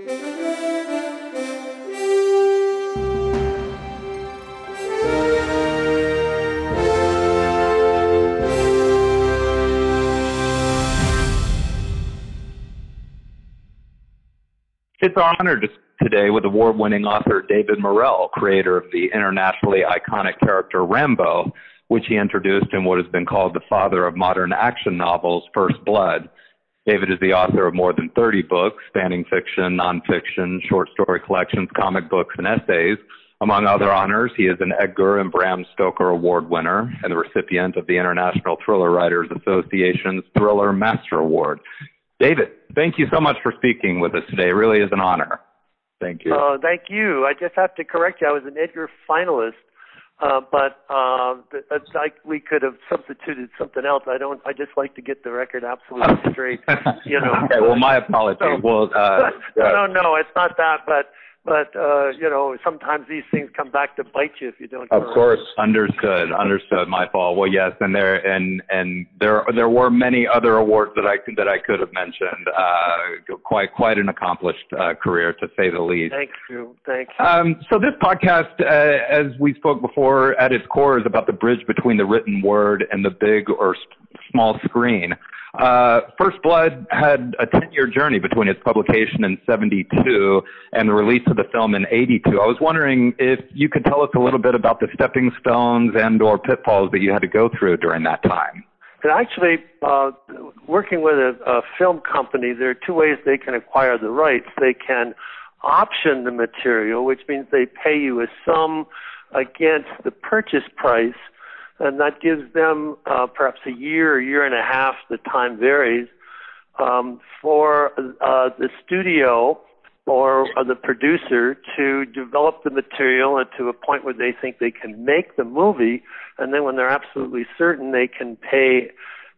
It's our honor to, today with award winning author David Morrell, creator of the internationally iconic character Rambo, which he introduced in what has been called the father of modern action novels, First Blood. David is the author of more than 30 books spanning fiction, nonfiction, short story collections, comic books, and essays. Among other honors, he is an Edgar and Bram Stoker Award winner and the recipient of the International Thriller Writers Association's Thriller Master Award. David, thank you so much for speaking with us today. It really is an honor. Thank you. Uh, thank you. I just have to correct you. I was an Edgar finalist, uh, but uh, it's like we could have substituted something else. I don't. I just like to get the record absolutely straight. You know. okay. Well, my apologies. So, well, uh, no, no, no. It's not that, but but uh, you know, sometimes these things come back to bite you if you don't. Of course, understood, understood. My fault. Well, yes, and there and and there there were many other awards that I that I could have mentioned. Uh, quite quite an accomplished uh, career, to say the least. Thank you, thank you. Um, so this podcast, uh, as we spoke before, at its core is about the bridge between the written word and the big or small screen. Uh, First Blood had a 10 year journey between its publication in 72 and the release of the film in 82. I was wondering if you could tell us a little bit about the stepping stones and or pitfalls that you had to go through during that time. And actually, uh, working with a, a film company, there are two ways they can acquire the rights. They can option the material, which means they pay you a sum against the purchase price and that gives them uh, perhaps a year, a year and a half, the time varies, um, for uh, the studio or uh, the producer to develop the material to a point where they think they can make the movie, and then when they're absolutely certain they can pay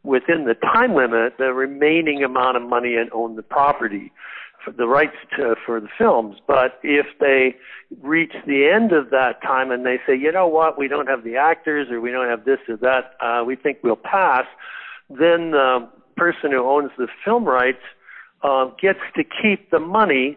within the time limit the remaining amount of money and own the property the rights to, for the films. But if they reach the end of that time and they say, you know what, we don't have the actors or we don't have this or that, uh, we think we'll pass, then the person who owns the film rights uh, gets to keep the money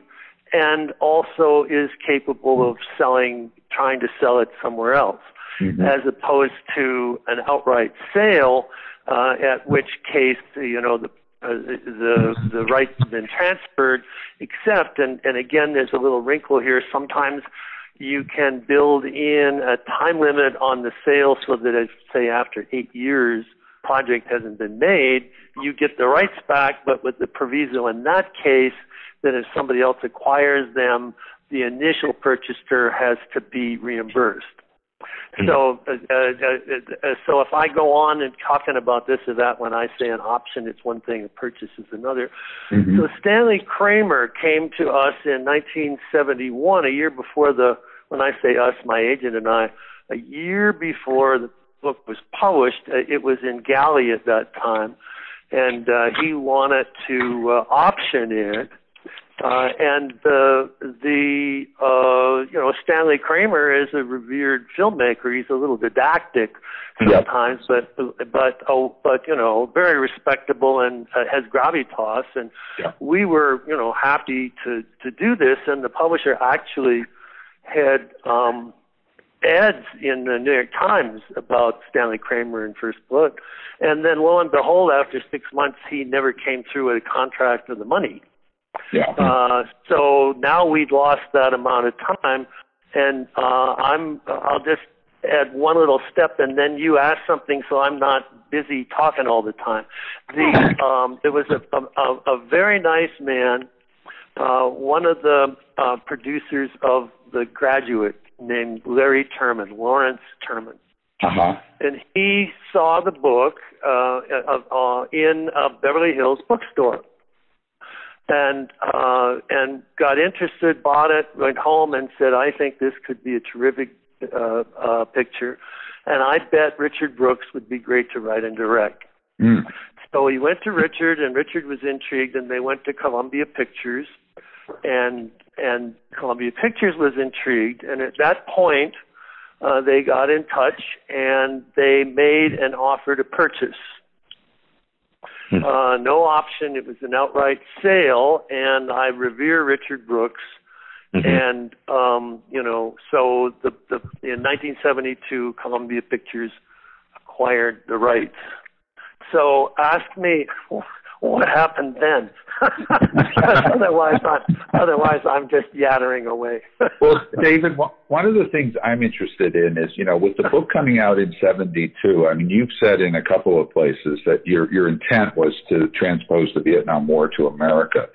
and also is capable of selling, trying to sell it somewhere else, mm-hmm. as opposed to an outright sale, uh, at which case, you know, the uh, the the rights have been transferred, except and and again there's a little wrinkle here. Sometimes you can build in a time limit on the sale so that if say after eight years project hasn't been made, you get the rights back, but with the proviso in that case that if somebody else acquires them, the initial purchaser has to be reimbursed. Mm-hmm. So, uh, uh, uh, so if I go on and talking about this or that, when I say an option, it's one thing, a purchase is another. Mm-hmm. So Stanley Kramer came to us in 1971, a year before the, when I say us, my agent and I, a year before the book was published. Uh, it was in Galley at that time, and uh, he wanted to uh, option it uh, and the the uh, you know Stanley Kramer is a revered filmmaker. He's a little didactic sometimes, yep. but but oh, but you know very respectable and uh, has gravitas. And yep. we were you know happy to to do this. And the publisher actually had um, ads in the New York Times about Stanley Kramer and First Blood. And then lo and behold, after six months, he never came through with a contract or the money. Yeah. Uh, so now we've lost that amount of time, and uh, I'm. I'll just add one little step, and then you ask something, so I'm not busy talking all the time. The um, there was a a, a very nice man, uh, one of the uh, producers of The Graduate, named Larry Turman, Lawrence Turman. Uh-huh. And he saw the book uh, uh, uh, in a Beverly Hills bookstore and uh, and got interested, bought it, went home, and said, "I think this could be a terrific uh, uh, picture," and I bet Richard Brooks would be great to write and direct. Mm. So he went to Richard, and Richard was intrigued, and they went to Columbia Pictures, and and Columbia Pictures was intrigued, and at that point, uh, they got in touch and they made an offer to purchase. Uh, no option. It was an outright sale, and I revere Richard Brooks. Mm-hmm. And um, you know, so the, the in 1972, Columbia Pictures acquired the rights. So ask me what happened then. Otherwise, I'm, otherwise I'm just yattering away. well, David, one of the things I'm interested in is, you know, with the book coming out in '72. I mean, you've said in a couple of places that your your intent was to transpose the Vietnam War to America.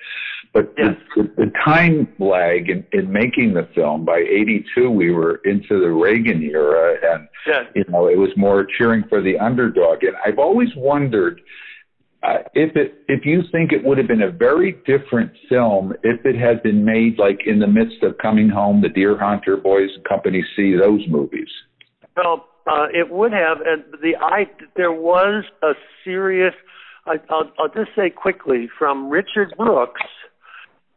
But yes. the, the, time lag in, in making the film, by 82, we were into the Reagan era, and, yes. you know, it was more cheering for the underdog. And I've always wondered if it if you think it would have been a very different film if it had been made like in the midst of Coming Home, The Deer Hunter, Boys in Company C, those movies. Well, uh, it would have, and the I there was a serious. I, I'll, I'll just say quickly from Richard Brooks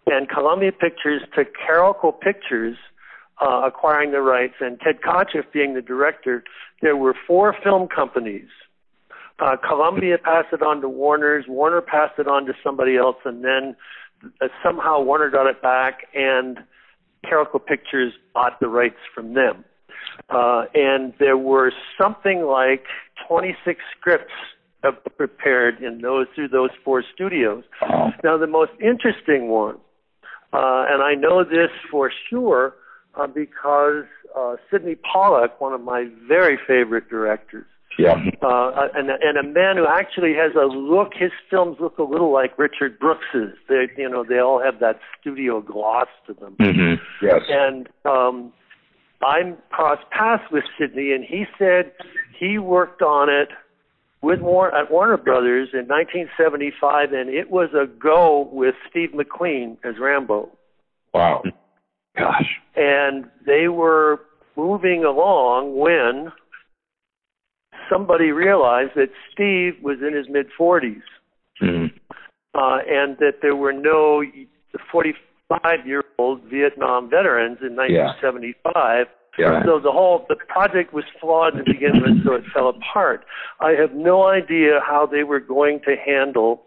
and Columbia Pictures to Carolco Pictures uh, acquiring the rights, and Ted Kotcheff being the director. There were four film companies uh, Columbia passed it on to Warner's. Warner passed it on to somebody else, and then uh, somehow Warner got it back, and Carolco Pictures bought the rights from them. Uh, and there were something like 26 scripts prepared in those through those four studios. Now, the most interesting one, uh, and I know this for sure uh, because uh, Sydney Pollack, one of my very favorite directors, yeah. Uh, and, and a man who actually has a look, his films look a little like Richard Brooks's. They, you know, they all have that studio gloss to them. Mm-hmm. Yes. And um, I'm crossed paths with Sydney, and he said he worked on it with War- at Warner Brothers in 1975, and it was a go with Steve McQueen as Rambo. Wow. Gosh. And they were moving along when somebody realized that Steve was in his mid 40s, mm-hmm. uh, and that there were no 45 year old Vietnam veterans in 1975. Yeah. So the whole the project was flawed to begin with, so it fell apart. I have no idea how they were going to handle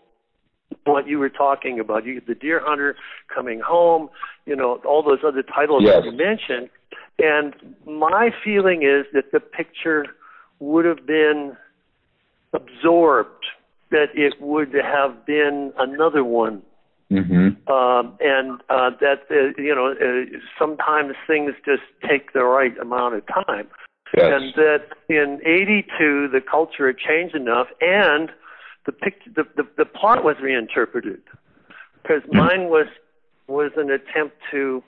what you were talking about. You the Deer Hunter coming home, you know, all those other titles yes. that you mentioned. And my feeling is that the picture would have been absorbed, that it would have been another one. Mm-hmm. Um, and uh, that uh, you know uh, sometimes things just take the right amount of time, yes. and that in '82 the culture had changed enough, and the pict- the, the the plot was reinterpreted because mm-hmm. mine was was an attempt to,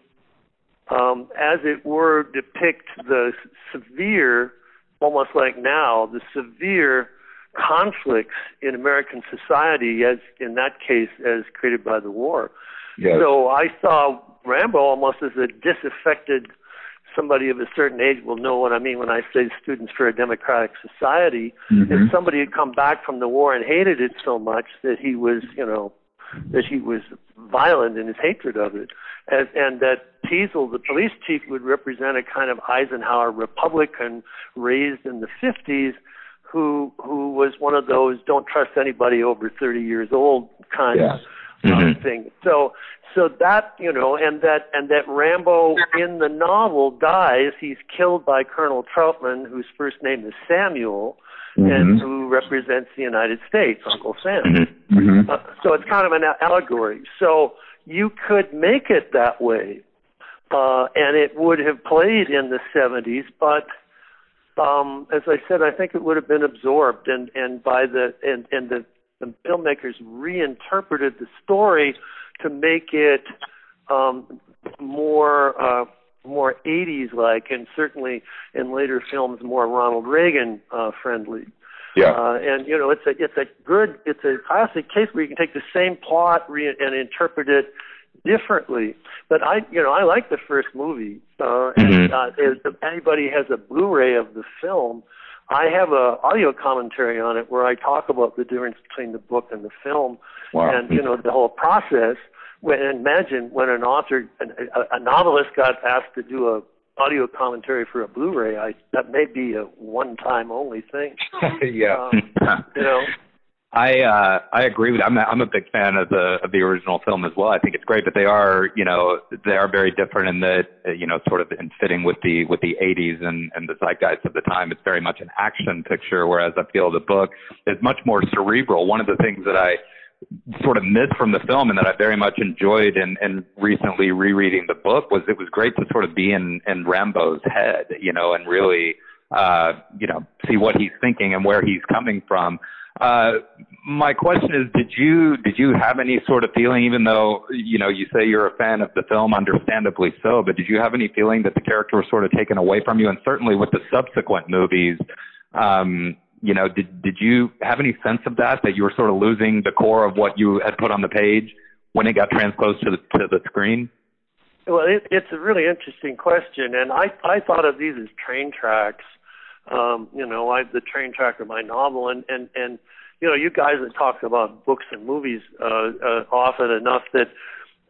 um, as it were, depict the severe almost like now, the severe conflicts in American society, as in that case, as created by the war. Yes. So I saw Rambo almost as a disaffected somebody of a certain age will know what I mean when I say students for a democratic society. Mm-hmm. If somebody had come back from the war and hated it so much that he was, you know, that he was violent in his hatred of it, and, and that Teasle, the police chief, would represent a kind of Eisenhower Republican raised in the 50s, who who was one of those don't trust anybody over 30 years old kind yeah. of mm-hmm. thing. So so that you know, and that and that Rambo in the novel dies. He's killed by Colonel Trautman, whose first name is Samuel mm-hmm. and who represents the United States, Uncle Sam. Mm-hmm. mm-hmm. Uh, so it's kind of an allegory. So you could make it that way, uh, and it would have played in the 70s, but um, as I said, I think it would have been absorbed, and and by the and and the, the filmmakers reinterpreted the story to make it um, more uh, more 80s like, and certainly in later films more Ronald Reagan uh, friendly. Yeah. Uh, and you know, it's a it's a good it's a classic case where you can take the same plot re- and interpret it differently. But I you know I like the first movie. Uh, mm-hmm. and uh, if anybody has a Blu-ray of the film, I have a audio commentary on it where I talk about the difference between the book and the film, wow. and you know the whole process when imagine when an author, a, a novelist, got asked to do a audio commentary for a Blu-ray. I that may be a one-time only thing. yeah, um, you know. I uh, I agree with. I'm a, I'm a big fan of the of the original film as well. I think it's great, but they are you know they are very different in that uh, you know sort of in fitting with the with the 80s and and the zeitgeist of the time. It's very much an action picture, whereas I feel the book is much more cerebral. One of the things that I sort of missed from the film and that I very much enjoyed and and recently rereading the book was it was great to sort of be in in Rambo's head, you know, and really uh you know see what he's thinking and where he's coming from. Uh, my question is, did you did you have any sort of feeling, even though you know you say you're a fan of the film, understandably so, but did you have any feeling that the character was sort of taken away from you? And certainly with the subsequent movies, um, you know, did did you have any sense of that that you were sort of losing the core of what you had put on the page when it got transposed to the to the screen? Well, it, it's a really interesting question, and I I thought of these as train tracks. Um, you know, I the train track of my novel, and and and you know, you guys have talked about books and movies uh, uh, often enough that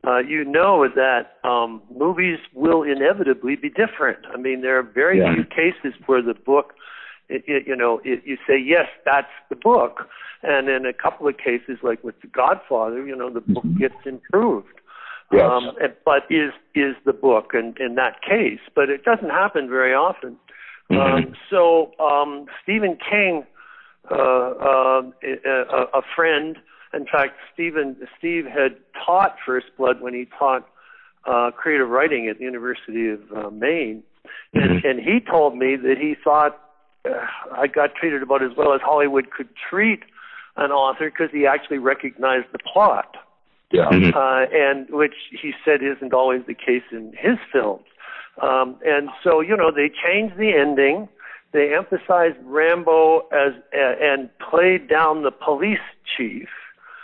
uh, you know that um, movies will inevitably be different. I mean, there are very yeah. few cases where the book it, it, you know, it, you say yes, that's the book, and in a couple of cases, like with The Godfather, you know, the book mm-hmm. gets improved. Yes. Um, but is is the book in, in that case? But it doesn't happen very often. Mm-hmm. Um, so um, Stephen King, uh, uh, a, a friend, in fact, Stephen Steve had taught First Blood when he taught uh, creative writing at the University of uh, Maine, and, mm-hmm. and he told me that he thought I got treated about as well as Hollywood could treat an author because he actually recognized the plot. Yeah. Mm-hmm. Uh, and which he said isn't always the case in his films. Um, and so, you know, they changed the ending. They emphasized Rambo as uh, and played down the police chief.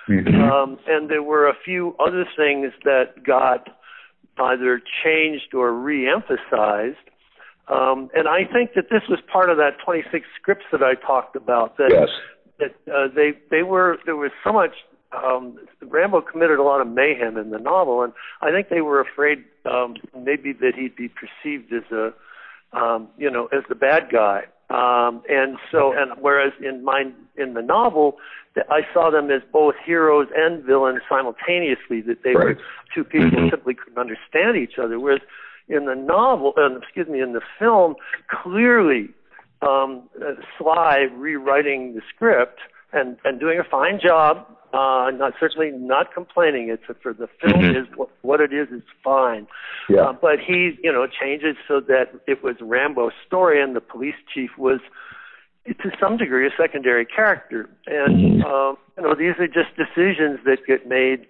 Mm-hmm. Um, and there were a few other things that got either changed or re-emphasized. Um, and I think that this was part of that 26 scripts that I talked about. That yes. that uh, they they were there was so much. Um, Rambo committed a lot of mayhem in the novel, and I think they were afraid um, maybe that he'd be perceived as a um, you know as the bad guy. Um, and so, and whereas in my in the novel, I saw them as both heroes and villains simultaneously. That they right. were two people mm-hmm. simply couldn't understand each other. Whereas in the novel, uh, excuse me, in the film, clearly um, Sly rewriting the script and and doing a fine job. Uh, not certainly not complaining. It's for the film mm-hmm. is what, what it is is fine. Yeah. Uh, but he you know changes so that it was Rambo's story, and the police chief was to some degree a secondary character. And uh, you know these are just decisions that get made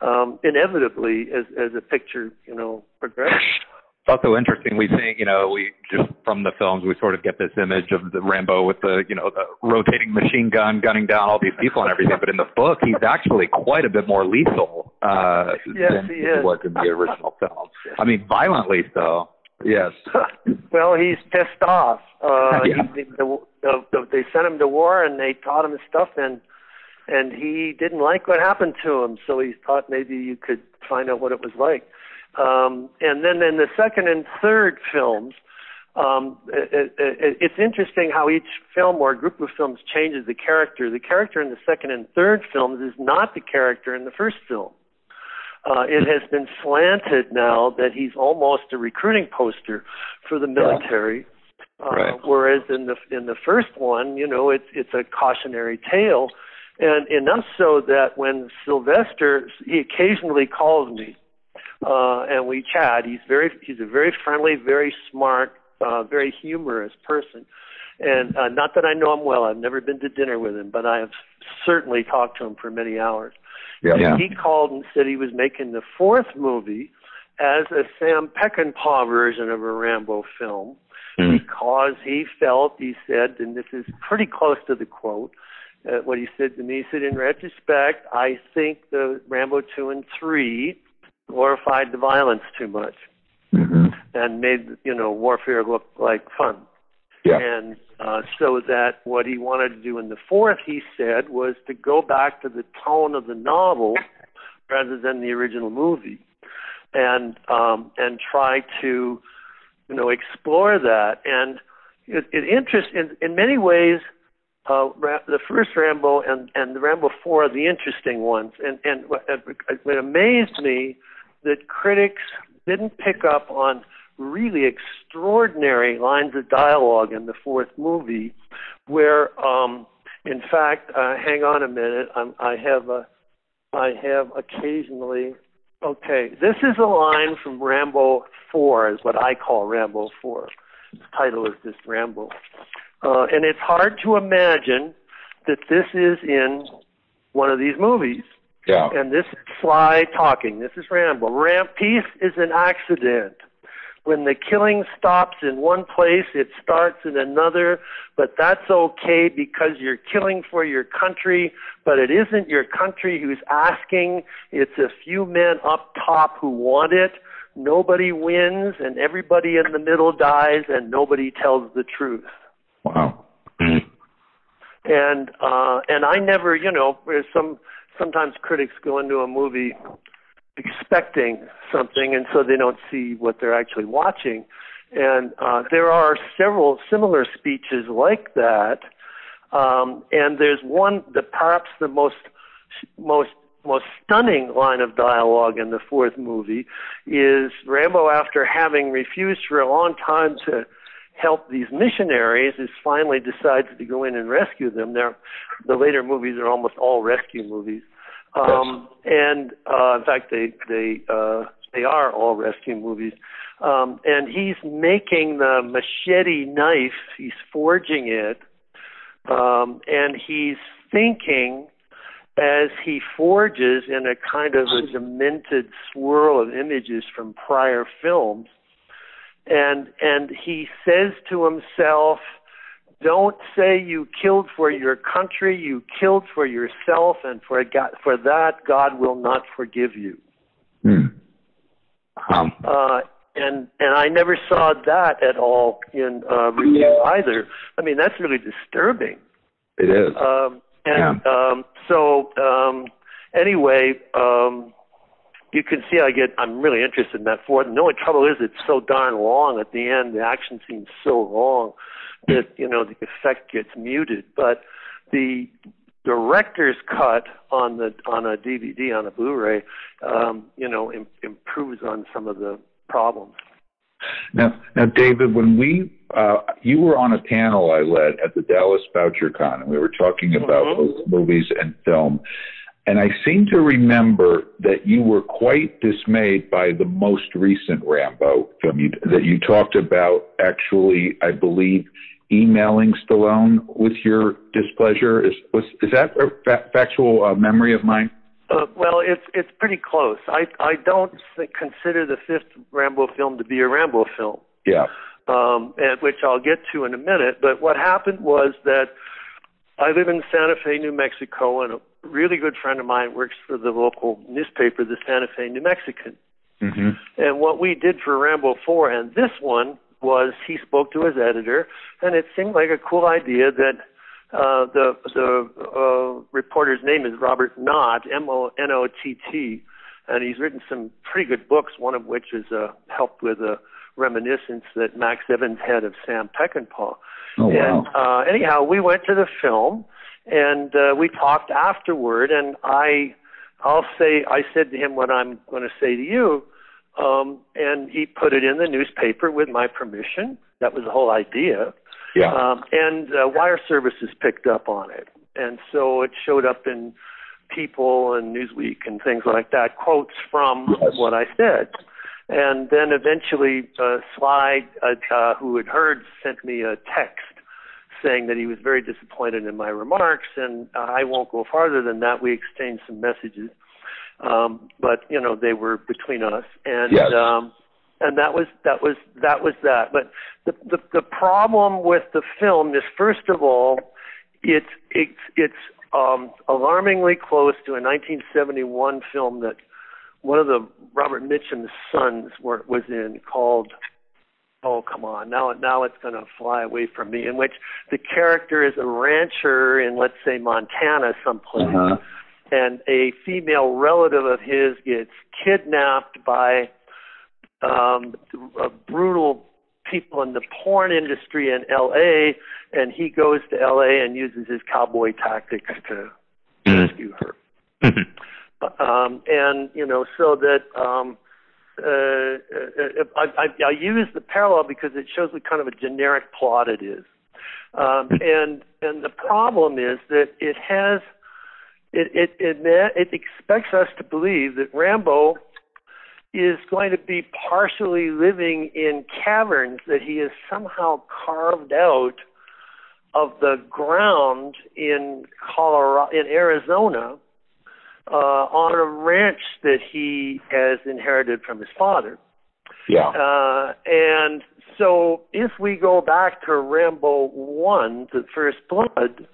um, inevitably as as a picture you know progresses. It's also interesting. We think, you know, we just from the films, we sort of get this image of the Rambo with the, you know, the rotating machine gun gunning down all these people and everything. But in the book, he's actually quite a bit more lethal uh, yes, than he, he was in the original film. I mean, violently so. Yes. well, he's pissed off. Uh, yeah. he, the, the, the, they sent him to war and they taught him stuff and and he didn't like what happened to him. So he thought maybe you could find out what it was like. Um, and then in the second and third films, um, it, it, it's interesting how each film or group of films changes the character. The character in the second and third films is not the character in the first film. Uh, it has been slanted now that he's almost a recruiting poster for the military. Uh, right. Whereas in the in the first one, you know, it's it's a cautionary tale, and enough so that when Sylvester he occasionally calls me uh, and we chat. He's very he's a very friendly, very smart, uh, very humorous person. And uh, not that I know him well, I've never been to dinner with him, but I have certainly talked to him for many hours. Yeah. And he called and said he was making the fourth movie as a Sam Peckinpah version of a Rambo film mm. because he felt, he said, and this is pretty close to the quote, uh, what he said to me. He said, in retrospect, I think the Rambo 2 and 3 glorified the violence too much mm-hmm. and made you know warfare look like fun. Yeah. And uh, so that what he wanted to do in the fourth, he said, was to go back to the tone of the novel rather than the original movie, and um, and try to you know explore that. And it, it interest in in many ways. Uh, the first Rambo and and the Rambo Four are the interesting ones, and and it amazed me that critics didn't pick up on really extraordinary lines of dialogue in the fourth movie, where, um, in fact, uh, hang on a minute, I'm, I have a, I have occasionally. Okay, this is a line from Rambo 4, is what I call Rambo 4. The title is just Rambo. Uh, and it's hard to imagine that this is in one of these movies. Yeah. And this is Sly talking. This is Rambo. Ram peace is an accident. When the killing stops in one place, it starts in another, but that's okay because you're killing for your country, but it isn't your country who's asking. It's a few men up top who want it. Nobody wins and everybody in the middle dies and nobody tells the truth. Wow. And uh and I never, you know, some sometimes critics go into a movie expecting something, and so they don't see what they're actually watching. And uh, there are several similar speeches like that. Um, and there's one that perhaps the most most most stunning line of dialogue in the fourth movie is Rambo, after having refused for a long time to help these missionaries, is finally decides to go in and rescue them. They're, the later movies are almost all rescue movies. Um, and uh, in fact, they they uh, they are all rescue movies. Um, and he's making the machete knife. He's forging it, um, and he's thinking as he forges in a kind of a demented swirl of images from prior films. And and he says to himself don't say you killed for your country, you killed for yourself, and for, God, for that, God will not forgive you. Um, uh, and and I never saw that at all in uh, review either. I mean, that's really disturbing. It is. Um, and yeah. um, so um, anyway, um, you can see I get I'm really interested in that fourth. And the only trouble is it's so darn long at the end. The action seems so long that you know the effect gets muted. But the director's cut on the on a DVD on a Blu-ray, um, you know, Im- improves on some of the problems. Now, now, David, when we uh, you were on a panel I led at the Dallas Bouchercon, and we were talking about mm-hmm. both movies and film. And I seem to remember that you were quite dismayed by the most recent Rambo film you, that you talked about. Actually, I believe emailing Stallone with your displeasure? Is was, is that a fa- factual uh, memory of mine? Uh, well, it's it's pretty close. I I don't th- consider the fifth Rambo film to be a Rambo film. Yeah. Um, and which I'll get to in a minute. But what happened was that I live in Santa Fe, New Mexico, and really good friend of mine works for the local newspaper, the Santa Fe New Mexican. Mm-hmm. And what we did for Rambo 4 and this one was he spoke to his editor, and it seemed like a cool idea that uh, the the uh, reporter's name is Robert Nott, M O N O T T, and he's written some pretty good books. One of which is uh, helped with a reminiscence that Max Evans had of Sam Peckinpah. Oh, wow. And uh, anyhow, we went to the film, and uh, we talked afterward, and I. I'll say I said to him what I'm going to say to you, um, and he put it in the newspaper with my permission. That was the whole idea. Yeah. Um, and uh, Wire Services picked up on it, and so it showed up in People and Newsweek and things like that. Quotes from yes. what I said. And then eventually, uh, Sly, uh, uh, who had heard, sent me a text saying that he was very disappointed in my remarks, and uh, I won't go farther than that. We exchanged some messages. Um, but you know, they were between us, and yes. um, and that was that was that was that. But the, the the problem with the film is, first of all, it's it's it's um, alarmingly close to a 1971 film that one of the Robert Mitchum's sons were, was in called oh come on now now it's going to fly away from me in which the character is a rancher in let's say Montana someplace uh-huh and a female relative of his gets kidnapped by um, a brutal people in the porn industry in L.A., and he goes to L.A. and uses his cowboy tactics to mm-hmm. rescue her. Mm-hmm. um, and you know, so that um, uh, uh, I, I, I use the parallel because it shows what kind of a generic plot it is. Um, and and the problem is that it has it it it, it expects us to believe that Rambo is going to be partially living in caverns that he has somehow carved out of the ground in Colorado in Arizona uh, on a ranch that he has inherited from his father. Yeah. Uh, and so if we go back to Rambo 1, The First Blood,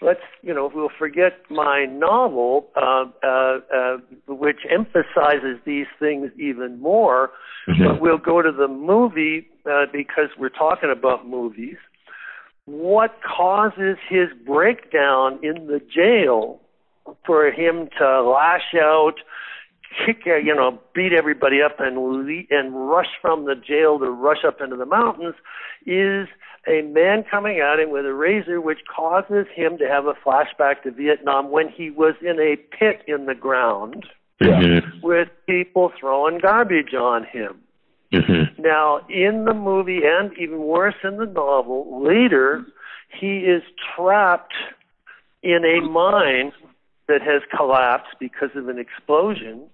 let's, you know, we'll forget my novel, uh, uh, uh, which emphasizes these things even more, mm-hmm. but we'll go to the movie uh, because we're talking about movies. What causes his breakdown in the jail for him to lash out, kick, uh, you know, beat everybody up and le- and rush from the jail to rush up into the mountains is a man coming at him with a razor, which causes him to have a flashback to Vietnam when he was in a pit in the ground yeah. with people throwing garbage on him. Mm-hmm. Now, in the movie, and even worse in the novel, later he is trapped in a mine that has collapsed because of an explosion.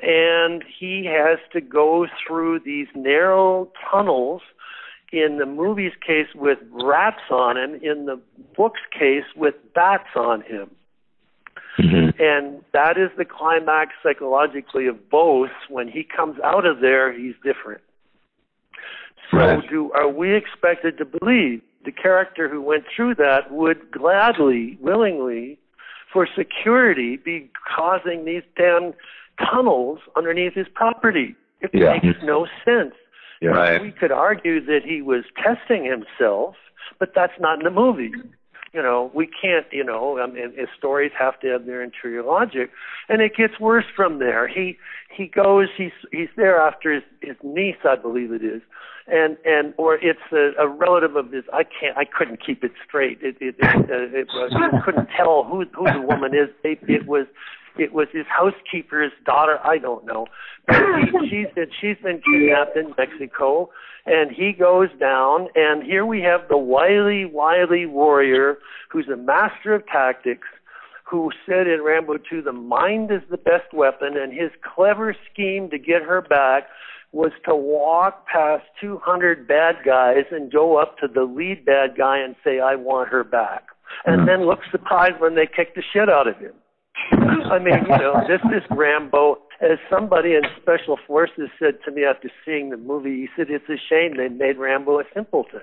And he has to go through these narrow tunnels, in the movie's case with rats on him, in the book's case with bats on him. Mm-hmm. And that is the climax psychologically of both. When he comes out of there, he's different. So, right. do are we expected to believe the character who went through that would gladly, willingly for security be causing these damn tunnels underneath his property. It yeah. makes no sense. Yeah. Right. We could argue that he was testing himself, but that's not in the movie. You know, we can't, you know, I mean, his stories have to have their interior logic, and it gets worse from there. He he goes, he's he's there after his his niece, I believe it is, and and or it's a, a relative of his. I can't. I couldn't keep it straight. It it, it, uh, it was, couldn't tell who who the woman is. It, it was it was his housekeeper's daughter. I don't know. But he, she's been she's been kidnapped in Mexico, and he goes down. And here we have the wily wily warrior who's a master of tactics who said in Rambo 2, the mind is the best weapon, and his clever scheme to get her back was to walk past 200 bad guys and go up to the lead bad guy and say, I want her back. And mm-hmm. then look surprised when they kick the shit out of him. I mean, you know, this is Rambo. As somebody in Special Forces said to me after seeing the movie, he said, it's a shame they made Rambo a simpleton.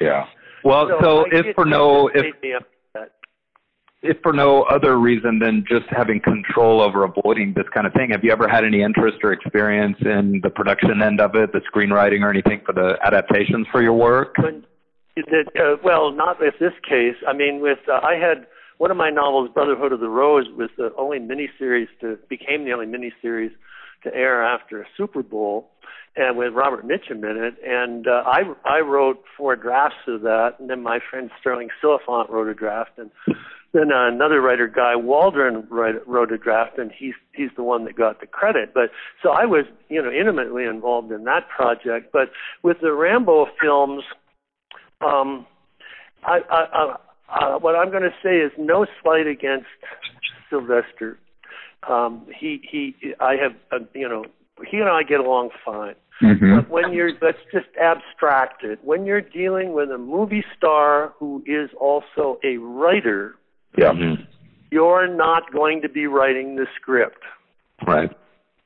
Yeah. Well, so, so if for no, if, if for no other reason than just having control over avoiding this kind of thing, have you ever had any interest or experience in the production end of it, the screenwriting or anything for the adaptations for your work? When, uh, well, not with this case. I mean, with uh, I had one of my novels, Brotherhood of the Rose, was the only miniseries to became the only miniseries to air after a Super Bowl, and with Robert Mitchum in it. And uh, I I wrote four drafts of that, and then my friend Sterling Silliphant wrote a draft, and then uh, another writer, Guy Waldron, write, wrote a draft, and he's he's the one that got the credit. But so I was, you know, intimately involved in that project. But with the Rambo films, um, I, I, I uh, what I'm going to say is no slight against Sylvester. Um, he he, I have, uh, you know, he and I get along fine. Mm-hmm. But when you're, let's just abstract it. When you're dealing with a movie star who is also a writer, yeah. You're not going to be writing the script. Right.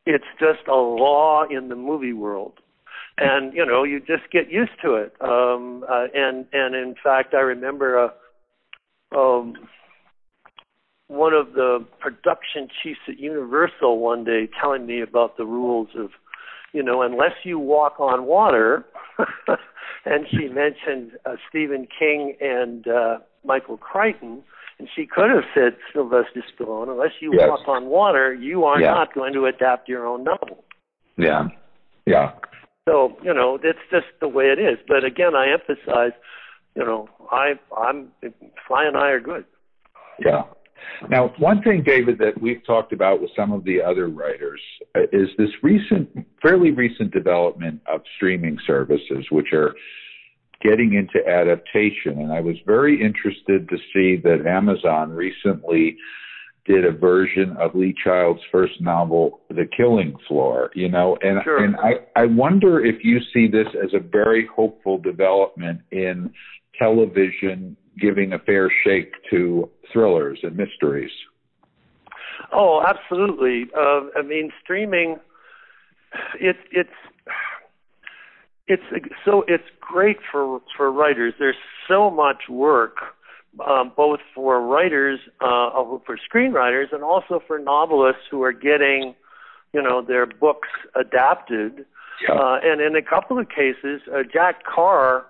It's just a law in the movie world. And you know, you just get used to it. Um, uh, and and in fact, I remember a, um, one of the production chiefs at Universal one day telling me about the rules of, you know, unless you walk on water. and she mentioned uh, Stephen King and uh, Michael Crichton and she could have said, Sylvester Stallone, unless you yes. walk on water, you are yeah. not going to adapt your own novel. Yeah, yeah. So you know, it's just the way it is. But again, I emphasize, you know, I I'm Sly and I are good. Yeah. Now, one thing, David, that we've talked about with some of the other writers uh, is this recent, fairly recent development of streaming services, which are getting into adaptation. And I was very interested to see that Amazon recently did a version of Lee Child's first novel, The Killing Floor, you know, and sure. and I, I wonder if you see this as a very hopeful development in television giving a fair shake to thrillers and mysteries. Oh, absolutely. Uh, I mean, streaming. It's it's it's so it's great for for writers. There's so much work, um, both for writers, uh, for screenwriters, and also for novelists who are getting, you know, their books adapted. Yeah. Uh, and in a couple of cases, uh, Jack Carr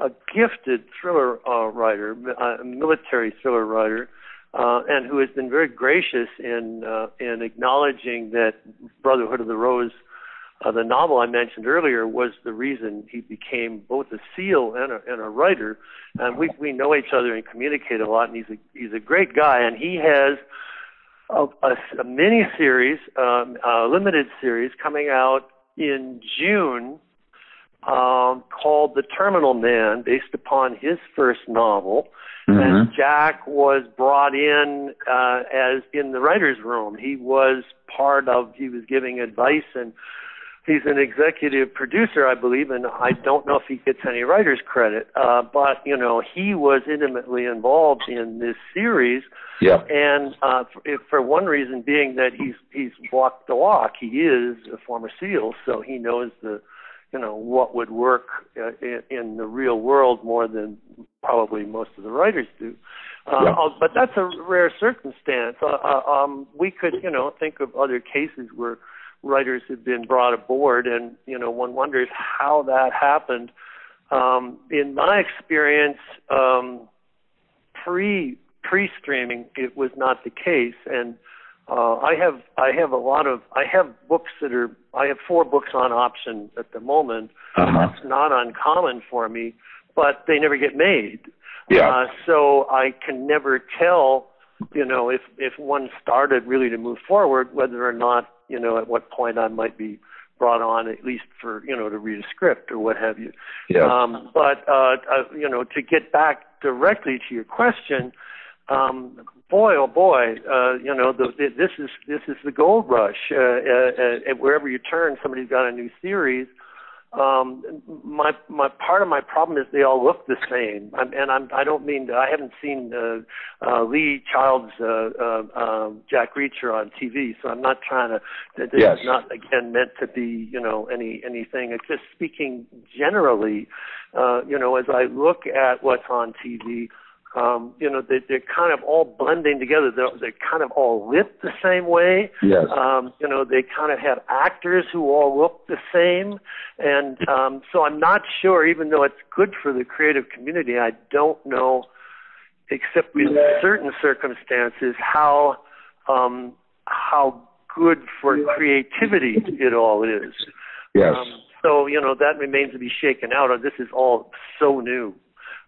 a gifted thriller uh, writer, a military thriller writer, uh, and who has been very gracious in uh, in acknowledging that Brotherhood of the Rose, uh, the novel I mentioned earlier, was the reason he became both a SEAL and a, and a writer. And we we know each other and communicate a lot. And he's a he's a great guy, and he has a, a, a mini series, um, a limited series coming out in June um, called The Terminal Man, based upon his first novel. Mm-hmm. And Jack was brought in uh, as in the writer's room. He was part of, he was giving advice, and he's an executive producer, I believe, and I don't know if he gets any writer's credit. Uh, but, you know, he was intimately involved in this series. Yeah. And uh, for, for one reason being that he's he's walked the walk. He is a former SEAL, so he knows the you know what would work uh, in, in the real world more than probably most of the writers do. Uh, Yeah. uh, But that's a rare circumstance. Uh, uh, um, we could, you know, think of other cases where writers have been brought aboard, and you know, one wonders how that happened. Um, in my experience, um, pre pre streaming, it was not the case, and uh, I have I have a lot of I have books that are I have four books on option at the moment. Uh-huh. That's not uncommon for me, but they never get made. Yeah. Uh, so I can never tell, you know, if if one started really to move forward, whether or not, you know, at what point I might be brought on at least for you know to read a script or what have you. Yes. Um, but uh, uh, you know, to get back directly to your question, um, boy, oh boy, uh, you know, the, the, this is this is the gold rush. Uh, uh, uh, wherever you turn, somebody's got a new series. Um, my my part of my problem is they all look the same, I'm, and I'm I don't mean to, I haven't seen uh, uh, Lee Child's uh, uh, uh, Jack Reacher on TV, so I'm not trying to. This Yes. is not again meant to be you know any anything. It's just speaking generally. Uh, you know, as I look at what's on TV, um, you know, they, they're kind of all blending together. They're, they're kind of all lit the same way. Yes. Um, you know, they kind of have actors who all look the same. And um, so I'm not sure, even though it's good for the creative community, I don't know, except in certain circumstances, how um, how good for creativity it all is. Yes. Um, so you know that remains to be shaken out. This is all so new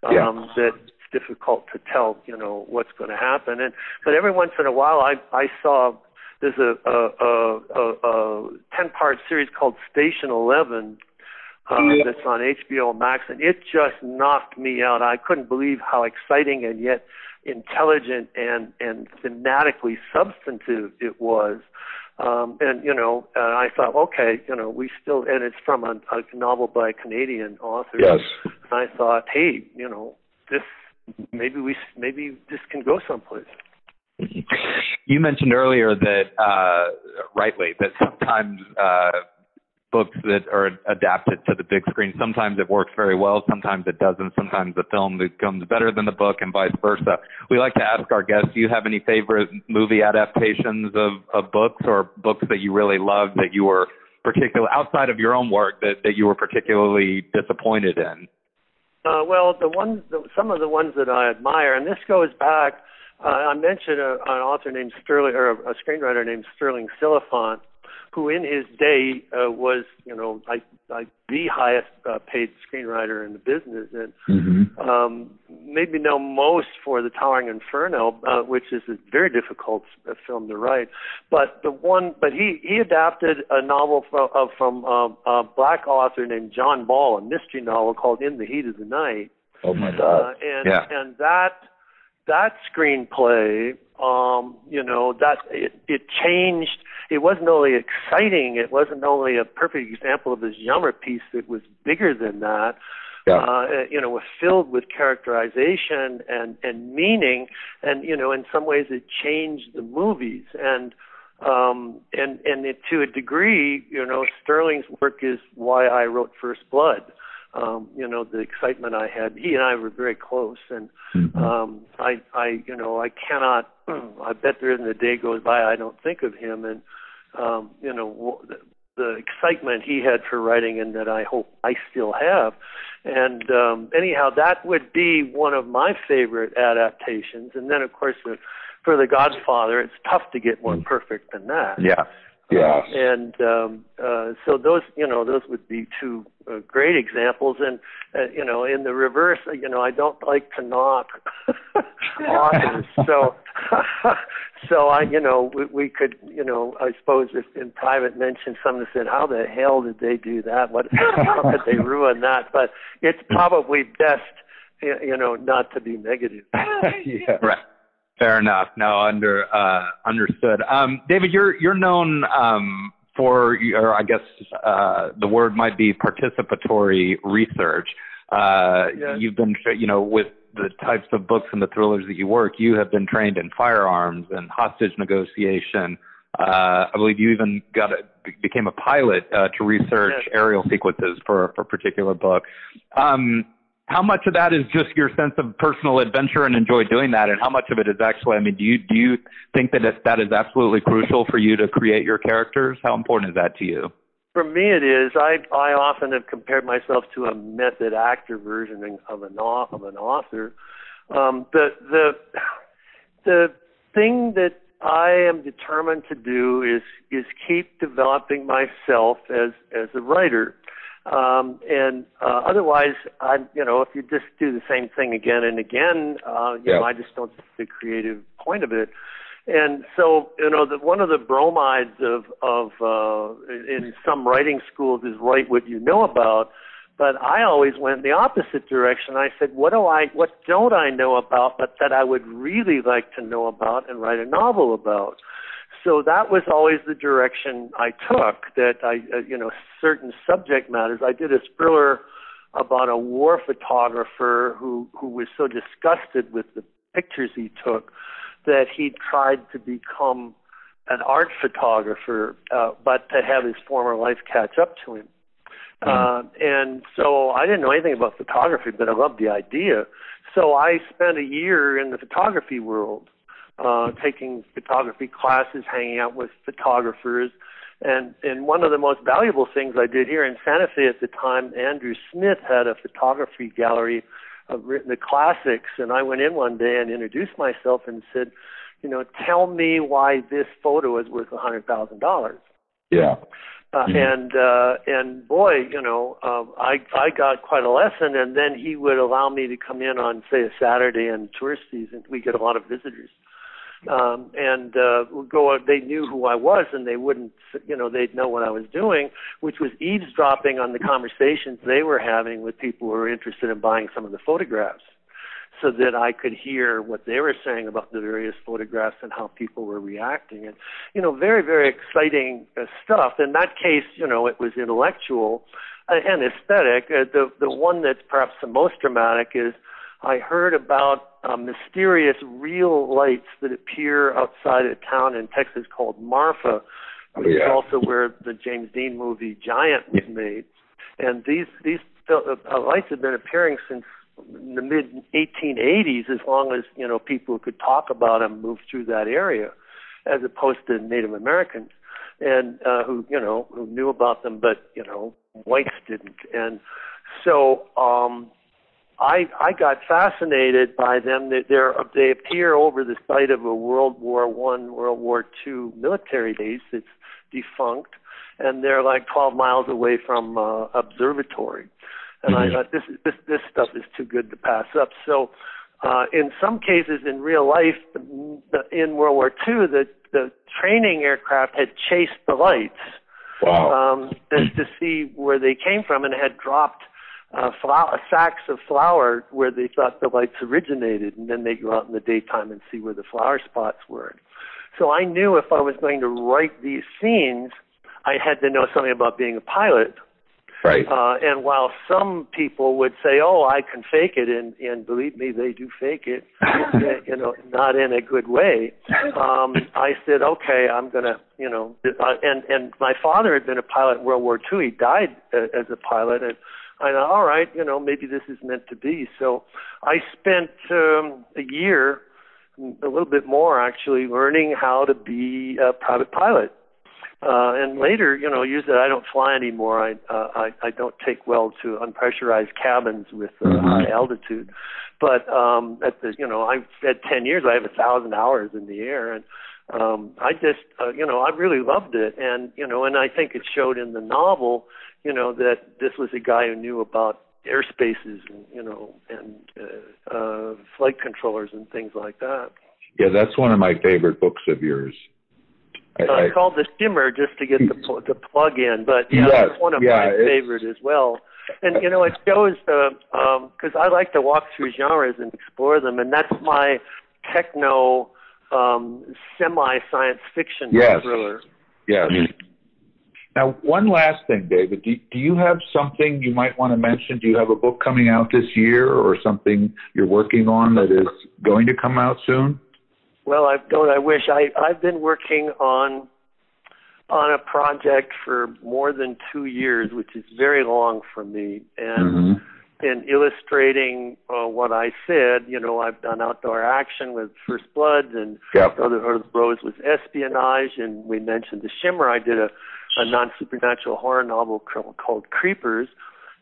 um, Yeah. that difficult to tell. You know what's going to happen. And but every once in a while, I I saw there's a a a, a, a ten part series called Station Eleven. Uh, that's on HBO Max, and it just knocked me out. I couldn't believe how exciting and yet intelligent and and thematically substantive it was. Um, and you know, and I thought, okay, you know, we still, and it's from a, a novel by a Canadian author. Yes. And I thought, hey, you know, this maybe we maybe this can go someplace. You mentioned earlier that, uh, rightly, that sometimes uh, books that are adapted to the big screen, sometimes it works very well, sometimes it doesn't, sometimes the film becomes better than the book, and vice versa. We like to ask our guests, do you have any favorite movie adaptations of, of books or books that you really loved that you were particular outside of your own work that, that you were particularly disappointed in? Uh, well, the ones, the, some of the ones that I admire, and this goes back. Uh, I mentioned a, an author named Sterling, or a, a screenwriter named Sterling Silliphant, who in his day uh, was, you know, like like the highest uh, paid screenwriter in the business, and mm-hmm. um, maybe know most for The Towering Inferno, uh, which is a very difficult uh, film to write. But the one, but he he adapted a novel from uh, from uh, a black author named John Ball, a mystery novel called In the Heat of the Night. Oh my God! Uh, and yeah. and that that screenplay, um, you know, that it, it changed. It wasn't only exciting. It wasn't only a perfect example of this genre piece. It was bigger than that. Yeah. Uh, you know, was filled with characterization and and meaning, and you know, in some ways, it changed the movies. And um, and and it, to a degree, you know, Stirling's work is why I wrote First Blood um, you know, the excitement I had. He and I were very close, and mm-hmm. um, I, I, you know, I cannot. I bet there isn't a day goes by I don't think of him, and um, you know, the, the excitement he had for writing, and that I hope I still have. And um, anyhow, that would be one of my favorite adaptations. And then, of course, the, for The Godfather, it's tough to get more mm. perfect than that. Yeah. Yeah. and um, uh, so those, you know, those would be two uh, great examples. And uh, you know, in the reverse, uh, you know, I don't like to knock authors. So, so I, you know, we, we could, you know, I suppose if in private mention someone said, "How the hell did they do that? What? how could they ruin that?" But it's probably best, you know, not to be negative. yeah. Right. Fair enough. No, under uh, understood. Um, David, you're you're known um, for, or I guess uh, the word might be participatory research. Uh, yes. You've been, you know, with the types of books and the thrillers that you work, you have been trained in firearms and hostage negotiation. Uh, I believe you even got a, became a pilot uh, to research yes. aerial sequences for for a particular book. Um, how much of that is just your sense of personal adventure and enjoy doing that? And how much of it is actually i mean do you do you think that that is absolutely crucial for you to create your characters? How important is that to you? For me it is. I i often have compared myself to a method actor version of an of an author. Um the the the thing that I am determined to do is is keep developing myself as as a writer um, and uh, otherwise, I, you know, if you just do the same thing again and again, uh, you yeah. know, I just don't see the creative point of it. And so, you know, the, one of the bromides of of uh, in some writing schools is write what you know about. But I always went the opposite direction. I said, what do I, what don't I know about, but that I would really like to know about and write a novel about so that was always the direction I took. That I, uh, you know, certain subject matters. I did a thriller about a war photographer who who was so disgusted with the pictures he took that he tried to become an art photographer, uh, but to have his former life catch up to him. Mm. Uh, and so I didn't know anything about photography, but I loved the idea. So I spent a year in the photography world uh, taking photography classes, hanging out with photographers. And, and one of the most valuable things I did here in Santa Fe at the time, Andrew Smith had a photography gallery of the classics. And I went in one day and introduced myself and said, you know, tell me why this photo is worth a hundred thousand dollars. Yeah. Uh, mm-hmm. and uh and boy you know um i i got quite a lesson and then he would allow me to come in on say a saturday and tourist season we get a lot of visitors um, and uh, go. They knew who I was, and they wouldn't, you know, they'd know what I was doing, which was eavesdropping on the conversations they were having with people who were interested in buying some of the photographs, so that I could hear what they were saying about the various photographs and how people were reacting, and you know, very very exciting uh, stuff. In that case, you know, it was intellectual uh, and aesthetic. Uh, the the one that's perhaps the most dramatic is I heard about uh, mysterious real lights that appear outside a town in Texas called Marfa, which yeah. is also where the James Dean movie Giant was made. And these these uh, lights have been appearing since the mid 1880s, as long as you know people could talk about them moved through that area, as opposed to Native Americans, and uh, who you know who knew about them, but you know whites didn't. And so um, I I got fascinated by them. They they appear over the site of a World War One, World War Two military base. It's defunct, and they're like 12 miles away from uh, observatory. And mm-hmm. I thought this this this stuff is too good to pass up. So, uh, in some cases in real life, in World War II, the the training aircraft had chased the lights wow. um, to, to see where they came from and had dropped uh, flour, sacks of flour where they thought the lights originated, and then they go out in the daytime and see where the flour spots were. So I knew if I was going to write these scenes, I had to know something about being a pilot. Right. Uh, and while some people would say, "Oh, I can fake it," and and believe me, they do fake it, you know, not in a good way. Um, I said, "Okay, I'm gonna, you know," uh, and and my father had been a pilot in World War II. He died uh, as a pilot, and I thought, all right, you know, maybe this is meant to be. So I spent um, a year, a little bit more actually, learning how to be a private pilot. Uh, and later, you know, use that I don't fly anymore. I, uh, I I don't take well to unpressurized cabins with uh, mm-hmm. high altitude. But um, at the, you know, I've had ten years. I have a thousand hours in the air, and um, I just, uh, you know, I really loved it. And you know, and I think it showed in the novel you know that this was a guy who knew about airspaces and you know and uh, uh, flight controllers and things like that. Yeah, that's one of my favorite books of yours. I, uh, I called the Shimmer just to get the the plug in, but yeah, yes, it's one of yeah, my favorite as well. And you know, it shows the because uh, um, I like to walk through genres and explore them, and that's my techno um, semi science fiction yes. thriller. Yes. Now, one last thing, David. Do, do you have something you might want to mention? Do you have a book coming out this year or something you're working on that is going to come out soon? Well, I don't. I wish I I've been working on on a project for more than two years, which is very long for me, and mm-hmm. in illustrating uh, what I said, you know, I've done outdoor action with First Blood, and yep. Brotherhood of the Rose was espionage, and we mentioned the Shimmer. I did a a non-supernatural horror novel called Creepers,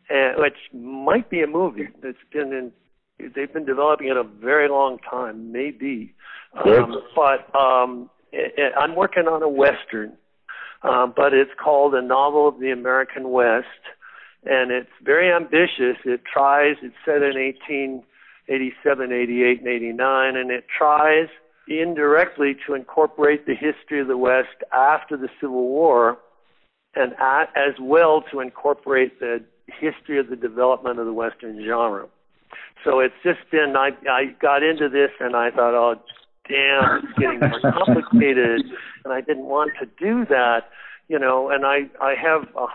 and, which might be a movie. It's been in they've been developing it a very long time, maybe. Um, but um, it, it, I'm working on a western, uh, but it's called A Novel of the American West, and it's very ambitious. It tries. It's set in 1887, 88, and 89, and it tries indirectly to incorporate the history of the West after the Civil War and as well to incorporate the history of the development of the Western genre. So it's just been, I, I got into this and I thought, oh, damn, it's getting more complicated, and I didn't want to do that, you know, and I, I have uh,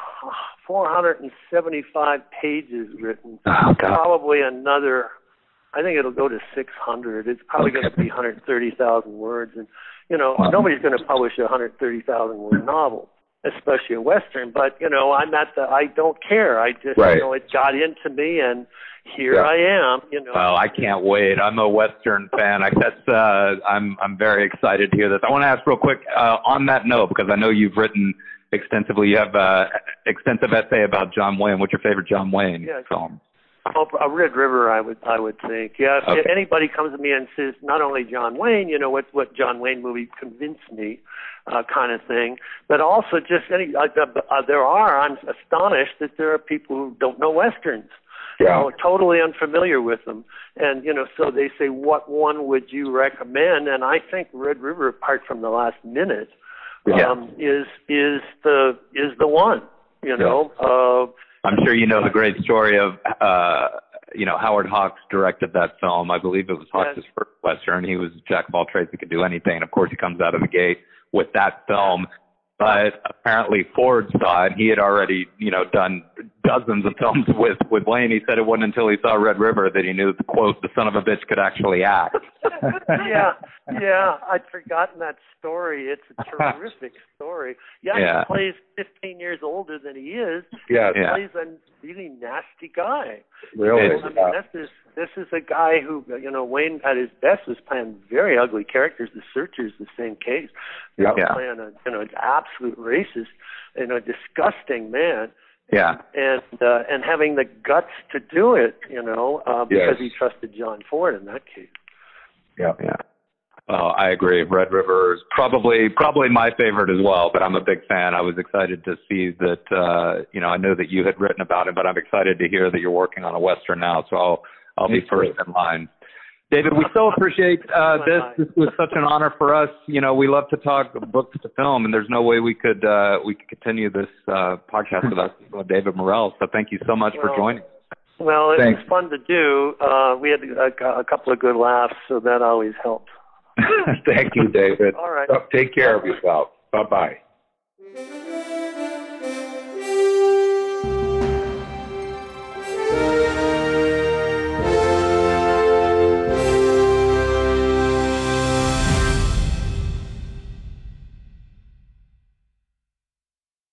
475 pages written, oh, probably another, I think it'll go to 600. It's probably okay. going to be 130,000 words, and, you know, wow. nobody's going to publish a 130,000 word novel especially a western. But you know, I'm not the. I don't care. I just right. you know it got into me, and here yeah. I am. You know. Well, I can't wait. I'm a western fan. I guess uh, I'm I'm very excited to hear this. I want to ask real quick uh, on that note because I know you've written extensively. You have uh, extensive essay about John Wayne. What's your favorite John Wayne yeah. film? Oh, a Red River, I would I would think. Yeah, if okay. anybody comes to me and says not only John Wayne, you know what what John Wayne movie convinced me, uh, kind of thing, but also just any. Uh, uh, there are. I'm astonished that there are people who don't know westerns. Yeah. You know, totally unfamiliar with them, and you know, so they say, "What one would you recommend?" And I think Red River, apart from the last minute, yeah. um, is is the is the one. You know. Yeah. Uh, I'm sure you know the great story of, uh, you know, Howard Hawks directed that film. I believe it was Hawks' yes. first Western. He was jack of all trades. He could do anything. And of course, he comes out of the gate with that film. But apparently Ford saw it. He had already, you know, done dozens of films with with Wayne. He said it wasn't until he saw Red River that he knew the quote, "The son of a bitch could actually act." yeah, yeah, I'd forgotten that story. It's a terrific story. Yeah, yeah, he plays 15 years older than he is. Yeah, he yeah. plays a really nasty guy. Really, I mean, yeah. this is this is a guy who, you know, Wayne at his best was playing very ugly characters. The Searchers, the same case. Yeah, yeah. playing a you know an absolute racist, you know, disgusting man. Yeah. And uh, and having the guts to do it, you know, uh, because yes. he trusted John Ford in that case. Yeah. Yeah. Oh, I agree. Red River is probably probably my favorite as well, but I'm a big fan. I was excited to see that. Uh, you know, I know that you had written about it, but I'm excited to hear that you're working on a western now. So I'll I'll be first in line. David, we so appreciate uh, this. This was such an honor for us. You know, we love to talk books to film, and there's no way we could uh, we could continue this uh, podcast without David Morrell. So thank you so much well, for joining. Well, it Thanks. was fun to do. Uh, we had a, a couple of good laughs, so that always helps. Thank you, David. All right. So, Take care of yourself. Bye bye.